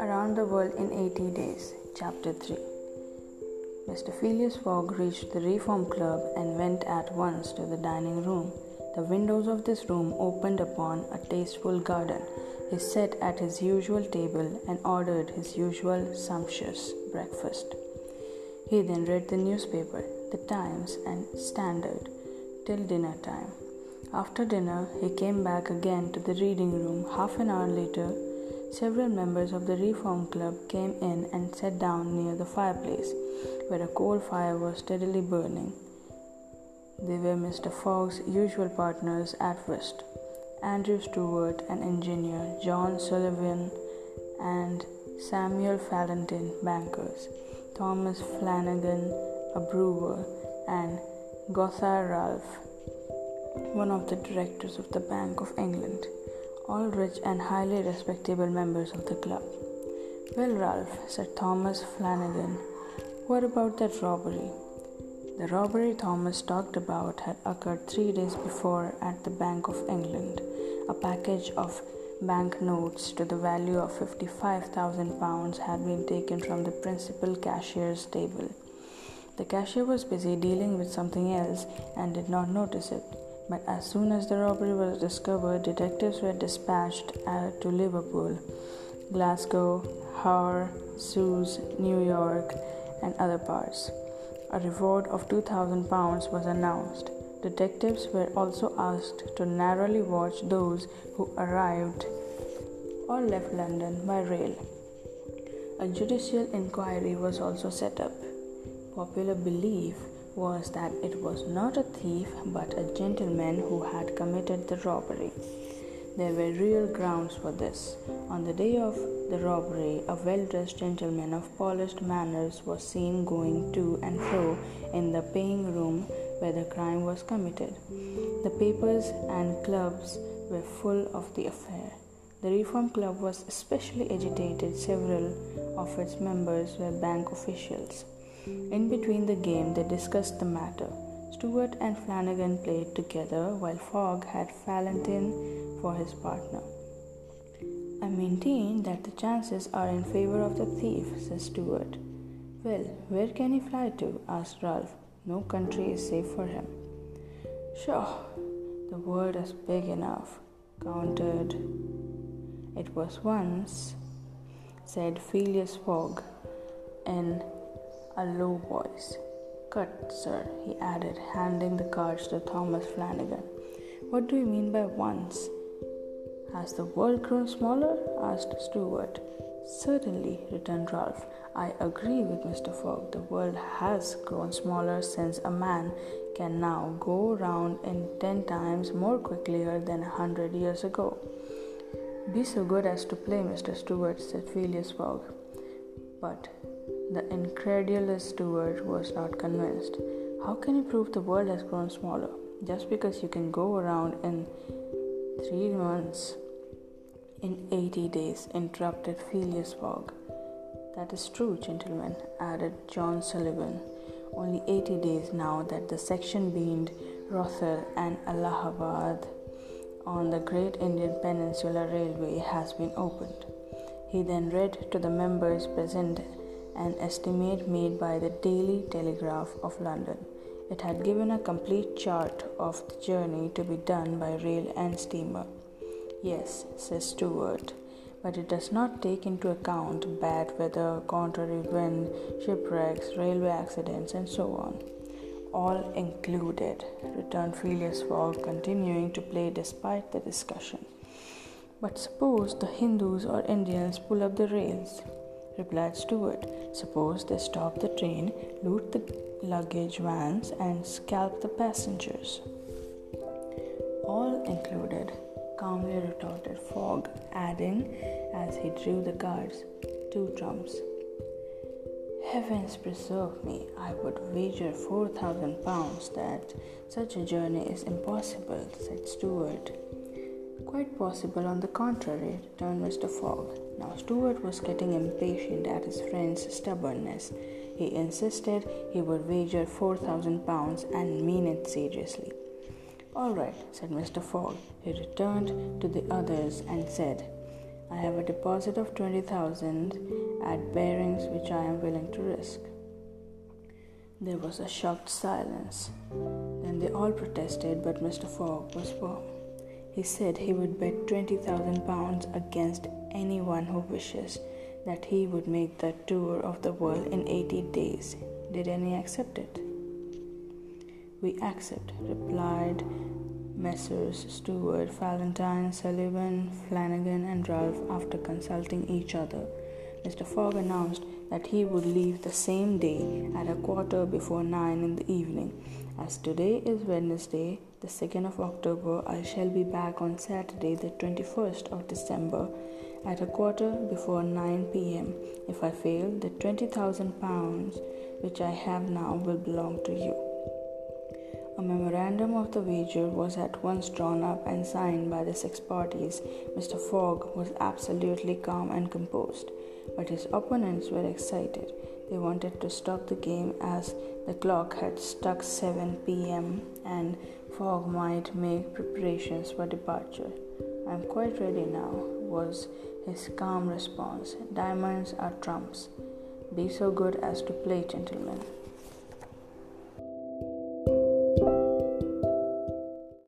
Around the World in 80 Days, Chapter 3 Mr. Phileas Fogg reached the Reform Club and went at once to the dining room. The windows of this room opened upon a tasteful garden. He sat at his usual table and ordered his usual sumptuous breakfast. He then read the newspaper, the Times and Standard, till dinner time. After dinner, he came back again to the reading room. Half an hour later, Several members of the Reform Club came in and sat down near the fireplace, where a coal fire was steadily burning. They were Mr. Fogg's usual partners at whist Andrew Stuart, an engineer, John Sullivan, and Samuel Fallentin, bankers, Thomas Flanagan, a brewer, and Gotthard Ralph, one of the directors of the Bank of England all rich and highly respectable members of the club. Well, Ralph, said Thomas Flanagan, what about that robbery? The robbery Thomas talked about had occurred three days before at the Bank of England. A package of bank notes to the value of £55,000 had been taken from the principal cashier's table. The cashier was busy dealing with something else and did not notice it. But as soon as the robbery was discovered, detectives were dispatched uh, to Liverpool, Glasgow, Havre, Suez, New York, and other parts. A reward of £2,000 was announced. Detectives were also asked to narrowly watch those who arrived or left London by rail. A judicial inquiry was also set up. Popular belief was that it was not a thief but a gentleman who had committed the robbery. There were real grounds for this. On the day of the robbery, a well dressed gentleman of polished manners was seen going to and fro in the paying room where the crime was committed. The papers and clubs were full of the affair. The Reform Club was especially agitated. Several of its members were bank officials. In between the game, they discussed the matter. Stuart and Flanagan played together while Fogg had Fallentin for his partner. I maintain that the chances are in favor of the thief, said Stuart. Well, where can he fly to? asked Ralph. No country is safe for him. Sure, the world is big enough, countered. It was once, said Phileas Fogg, in a low voice. Cut, sir, he added, handing the cards to Thomas Flanagan. What do you mean by once? Has the world grown smaller? asked Stuart. Certainly, returned Ralph. I agree with Mr. Fogg. The world has grown smaller since a man can now go round in ten times more quickly than a hundred years ago. Be so good as to play, Mr. Stuart, said Phileas Fogg. But the incredulous Stuart was not convinced. How can you prove the world has grown smaller? Just because you can go around in three months, in 80 days, interrupted Phileas Fogg. That is true, gentlemen, added John Sullivan. Only 80 days now that the section between Rothal and Allahabad on the Great Indian Peninsula Railway has been opened. He then read to the members present an estimate made by the Daily Telegraph of London. It had given a complete chart of the journey to be done by rail and steamer. Yes, says Stuart, but it does not take into account bad weather, contrary wind, shipwrecks, railway accidents, and so on. All included, returned Phileas Fogg, continuing to play despite the discussion. But suppose the Hindus or Indians pull up the rails replied Stuart. Suppose they stop the train, loot the luggage vans, and scalp the passengers. All included, calmly retorted Fogg, adding, as he drew the cards, two trumps. Heavens preserve me, I would wager four thousand pounds that such a journey is impossible, said Stuart. Quite possible, on the contrary, returned Mr. Fogg. Now, Stuart was getting impatient at his friend's stubbornness. He insisted he would wager four thousand pounds and mean it seriously. All right, said Mr. Fogg. He returned to the others and said, I have a deposit of 20,000 at Barings which I am willing to risk. There was a shocked silence. Then they all protested, but Mr. Fogg was firm. He said he would bet 20,000 pounds against anyone who wishes that he would make the tour of the world in 80 days. Did any accept it? We accept, replied Messrs. Stuart, Fallentin, Sullivan, Flanagan, and Ralph after consulting each other. Mr. Fogg announced that he would leave the same day at a quarter before nine in the evening. As today is Wednesday, the 2nd of October, I shall be back on Saturday, the 21st of December, at a quarter before 9 pm. If I fail, the 20,000 pounds which I have now will belong to you. A memorandum of the wager was at once drawn up and signed by the six parties. Mr. Fogg was absolutely calm and composed, but his opponents were excited. They wanted to stop the game as the clock had struck 7 pm and Fogg might make preparations for departure. I am quite ready now, was his calm response. Diamonds are trumps. Be so good as to play, gentlemen.